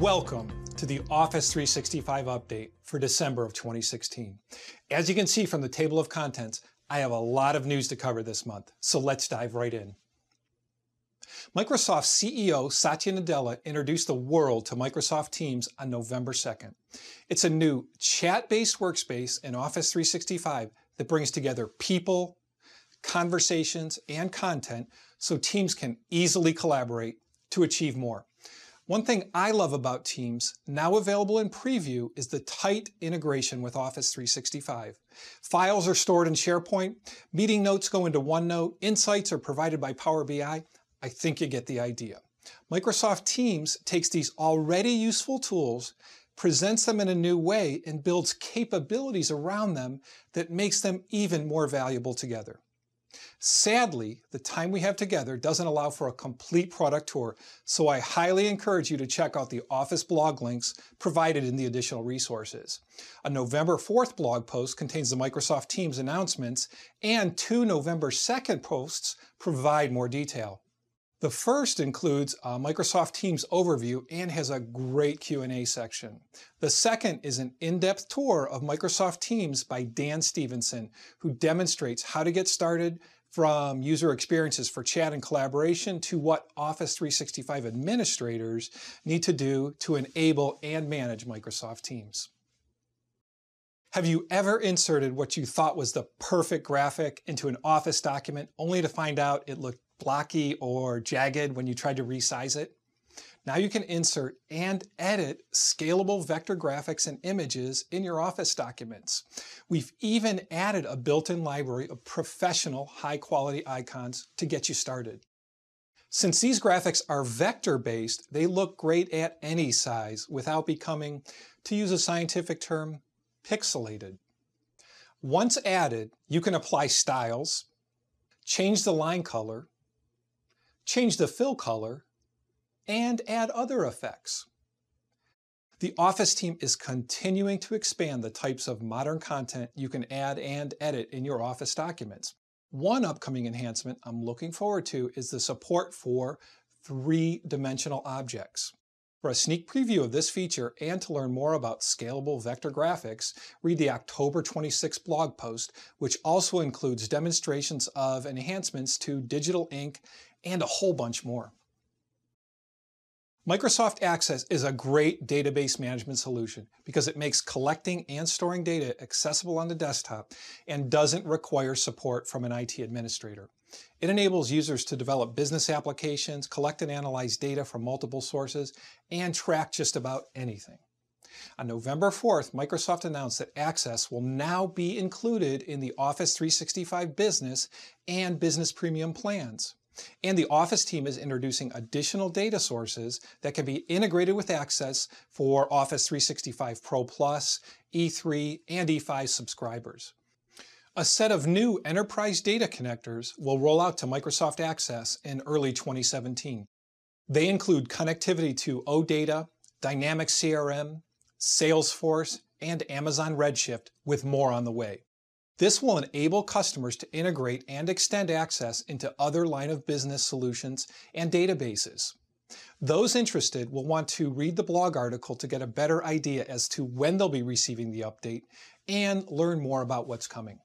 Welcome to the Office 365 update for December of 2016. As you can see from the table of contents, I have a lot of news to cover this month, so let's dive right in. Microsoft CEO Satya Nadella introduced the world to Microsoft Teams on November 2nd. It's a new chat-based workspace in Office 365 that brings together people, conversations, and content so teams can easily collaborate to achieve more. One thing I love about Teams, now available in preview, is the tight integration with Office 365. Files are stored in SharePoint, meeting notes go into OneNote, insights are provided by Power BI. I think you get the idea. Microsoft Teams takes these already useful tools, presents them in a new way, and builds capabilities around them that makes them even more valuable together. Sadly, the time we have together doesn't allow for a complete product tour, so I highly encourage you to check out the Office blog links provided in the additional resources. A November 4th blog post contains the Microsoft Teams announcements, and two November 2nd posts provide more detail. The first includes a Microsoft Teams overview and has a great Q&A section. The second is an in-depth tour of Microsoft Teams by Dan Stevenson, who demonstrates how to get started from user experiences for chat and collaboration to what Office 365 administrators need to do to enable and manage Microsoft Teams. Have you ever inserted what you thought was the perfect graphic into an Office document only to find out it looked blocky or jagged when you tried to resize it. Now you can insert and edit scalable vector graphics and images in your Office documents. We've even added a built-in library of professional high-quality icons to get you started. Since these graphics are vector-based, they look great at any size without becoming, to use a scientific term, pixelated. Once added, you can apply styles, change the line color, change the fill color, and add other effects. The Office team is continuing to expand the types of modern content you can add and edit in your Office documents. One upcoming enhancement I'm looking forward to is the support for three-dimensional objects. For a sneak preview of this feature and to learn more about scalable vector graphics, read the October 26 blog post, which also includes demonstrations of enhancements to digital ink and a whole bunch more. Microsoft Access is a great database management solution because it makes collecting and storing data accessible on the desktop and doesn't require support from an IT administrator. It enables users to develop business applications, collect and analyze data from multiple sources, and track just about anything. On November 4th, Microsoft announced that Access will now be included in the Office 365 Business and Business Premium plans. And the Office team is introducing additional data sources that can be integrated with Access for Office 365 Pro Plus, E3, and E5 subscribers. A set of new enterprise data connectors will roll out to Microsoft Access in early 2017. They include connectivity to OData, Dynamics CRM, Salesforce, and Amazon Redshift, with more on the way. This will enable customers to integrate and extend access into other line of business solutions and databases. Those interested will want to read the blog article to get a better idea as to when they'll be receiving the update and learn more about what's coming.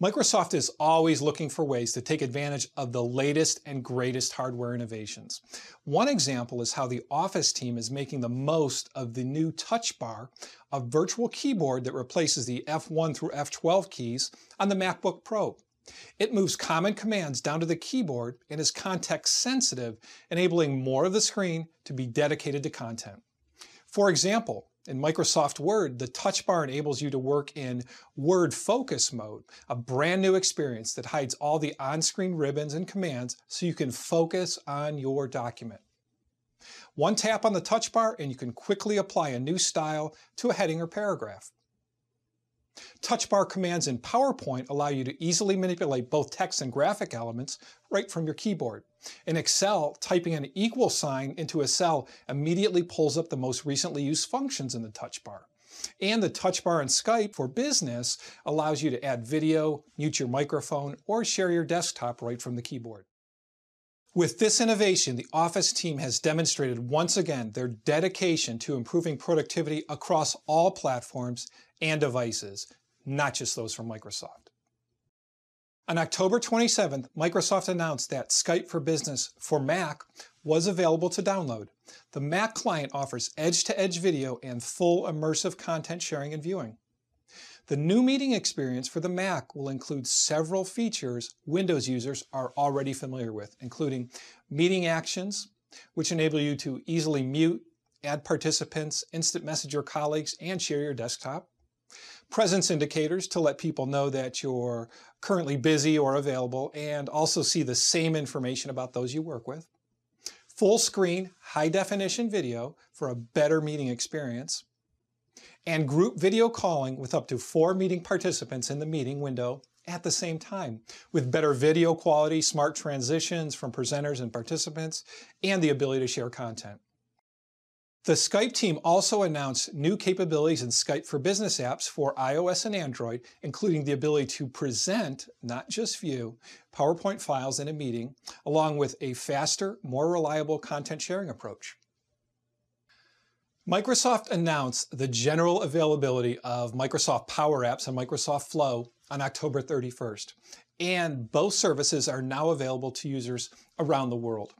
Microsoft is always looking for ways to take advantage of the latest and greatest hardware innovations. One example is how the Office team is making the most of the new Touch Bar, a virtual keyboard that replaces the F1 through F12 keys on the MacBook Pro. It moves common commands down to the keyboard and is context sensitive, enabling more of the screen to be dedicated to content. For example, in Microsoft Word, the touch bar enables you to work in Word Focus mode, a brand new experience that hides all the on-screen ribbons and commands so you can focus on your document. One tap on the touch bar and you can quickly apply a new style to a heading or paragraph. Touch bar commands in PowerPoint allow you to easily manipulate both text and graphic elements right from your keyboard. In Excel, typing an equal sign into a cell immediately pulls up the most recently used functions in the touch bar. And the touch bar in Skype for business allows you to add video, mute your microphone, or share your desktop right from the keyboard. With this innovation, the Office team has demonstrated once again their dedication to improving productivity across all platforms and devices, not just those from Microsoft. On October 27th, Microsoft announced that Skype for Business for Mac was available to download. The Mac client offers edge-to-edge video and full immersive content sharing and viewing. The new meeting experience for the Mac will include several features Windows users are already familiar with, including meeting actions, which enable you to easily mute, add participants, instant message your colleagues, and share your desktop. Presence indicators to let people know that you're currently busy or available and also see the same information about those you work with. Full screen, high definition video for a better meeting experience and group video calling with up to four meeting participants in the meeting window at the same time, with better video quality, smart transitions from presenters and participants, and the ability to share content. The Skype team also announced new capabilities in Skype for Business apps for iOS and Android, including the ability to present, not just view, PowerPoint files in a meeting, along with a faster, more reliable content sharing approach. Microsoft announced the general availability of Microsoft Power Apps and Microsoft Flow on October 31st, and both services are now available to users around the world.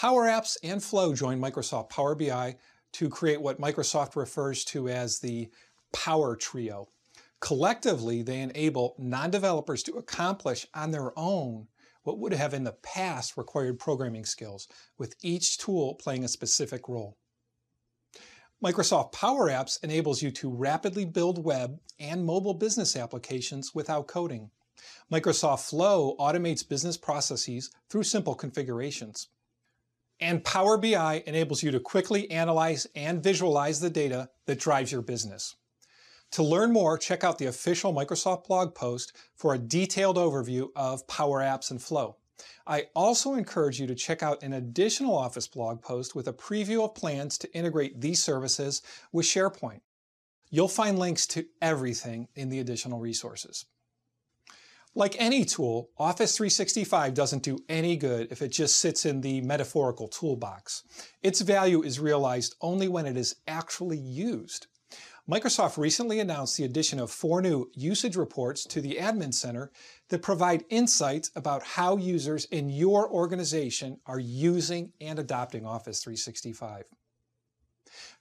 Power Apps and Flow join Microsoft Power BI to create what Microsoft refers to as the Power Trio. Collectively, they enable non-developers to accomplish on their own what would have in the past required programming skills, with each tool playing a specific role. Microsoft Power Apps enables you to rapidly build web and mobile business applications without coding. Microsoft Flow automates business processes through simple configurations. And Power BI enables you to quickly analyze and visualize the data that drives your business. To learn more, check out the official Microsoft blog post for a detailed overview of Power Apps and Flow. I also encourage you to check out an additional Office blog post with a preview of plans to integrate these services with SharePoint. You'll find links to everything in the additional resources. Like any tool, Office 365 doesn't do any good if it just sits in the metaphorical toolbox. Its value is realized only when it is actually used. Microsoft recently announced the addition of four new usage reports to the Admin Center that provide insights about how users in your organization are using and adopting Office 365.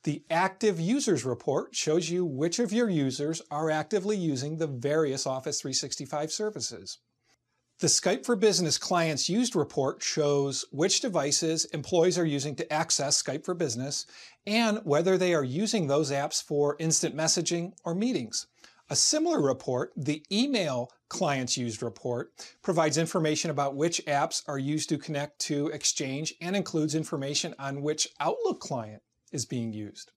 The Active Users Report shows you which of your users are actively using the various Office 365 services. The Skype for Business Clients Used report shows which devices employees are using to access Skype for Business and whether they are using those apps for instant messaging or meetings. A similar report, the Email Clients Used report, provides information about which apps are used to connect to Exchange and includes information on which Outlook client is being used.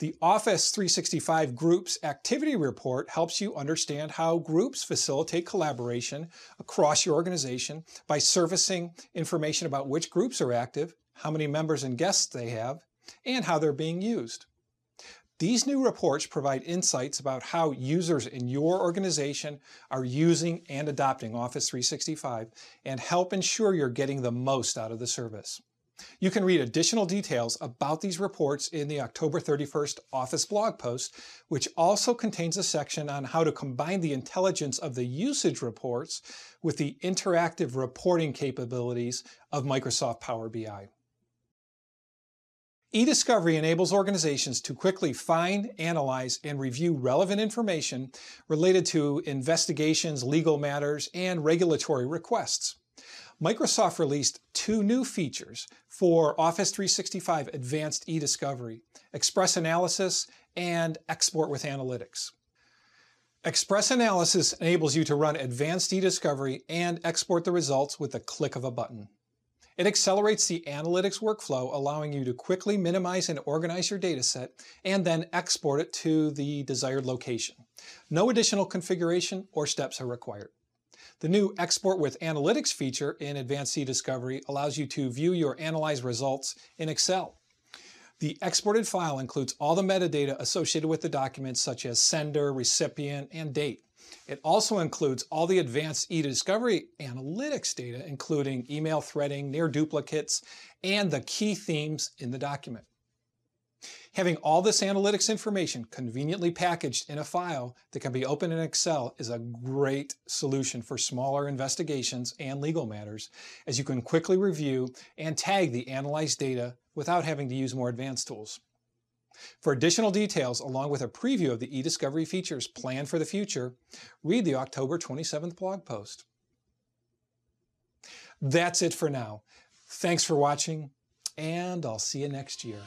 The Office 365 Groups Activity Report helps you understand how groups facilitate collaboration across your organization by servicing information about which groups are active, how many members and guests they have, and how they're being used. These new reports provide insights about how users in your organization are using and adopting Office 365 and help ensure you're getting the most out of the service. You can read additional details about these reports in the October 31st Office blog post, which also contains a section on how to combine the intelligence of the usage reports with the interactive reporting capabilities of Microsoft Power BI. eDiscovery enables organizations to quickly find, analyze, and review relevant information related to investigations, legal matters, and regulatory requests. Microsoft released two new features for Office 365 Advanced eDiscovery, Express Analysis and Export with Analytics. Express Analysis enables you to run advanced eDiscovery and export the results with the click of a button. It accelerates the analytics workflow, allowing you to quickly minimize and organize your dataset and then export it to the desired location. No additional configuration or steps are required. The new Export with Analytics feature in Advanced eDiscovery allows you to view your analyzed results in Excel. The exported file includes all the metadata associated with the document such as sender, recipient, and date. It also includes all the advanced e-discovery analytics data, including email threading, near duplicates, and the key themes in the document. Having all this analytics information conveniently packaged in a file that can be opened in Excel is a great solution for smaller investigations and legal matters, as you can quickly review and tag the analyzed data without having to use more advanced tools. For additional details, along with a preview of the eDiscovery features planned for the future, read the October 27th blog post. That's it for now. Thanks for watching, and I'll see you next year.